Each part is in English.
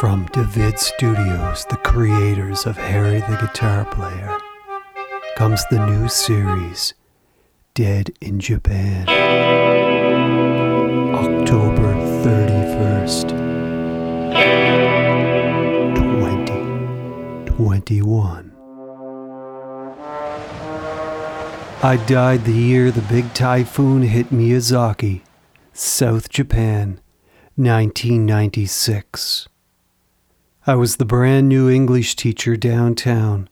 From David Studios, the creators of Harry the Guitar Player, comes the new series, Dead in Japan. October 31st, 2021. I died the year the big typhoon hit Miyazaki, South Japan, 1996. I was the brand new English teacher downtown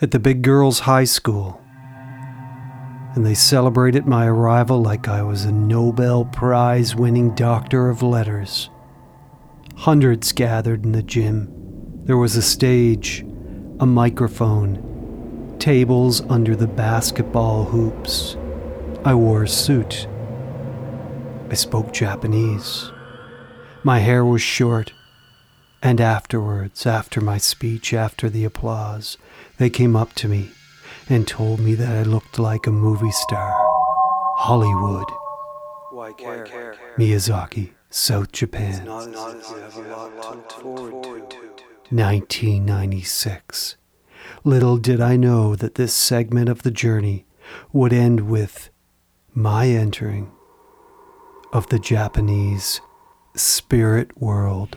at the big girls' high school, and they celebrated my arrival like I was a Nobel Prize winning doctor of letters. Hundreds gathered in the gym. There was a stage, a microphone, tables under the basketball hoops. I wore a suit. I spoke Japanese. My hair was short. And afterwards, after my speech, after the applause, they came up to me and told me that I looked like a movie star. Hollywood. Why care? Miyazaki, South Japan. 1996. Little did I know that this segment of the journey would end with my entering of the Japanese spirit world.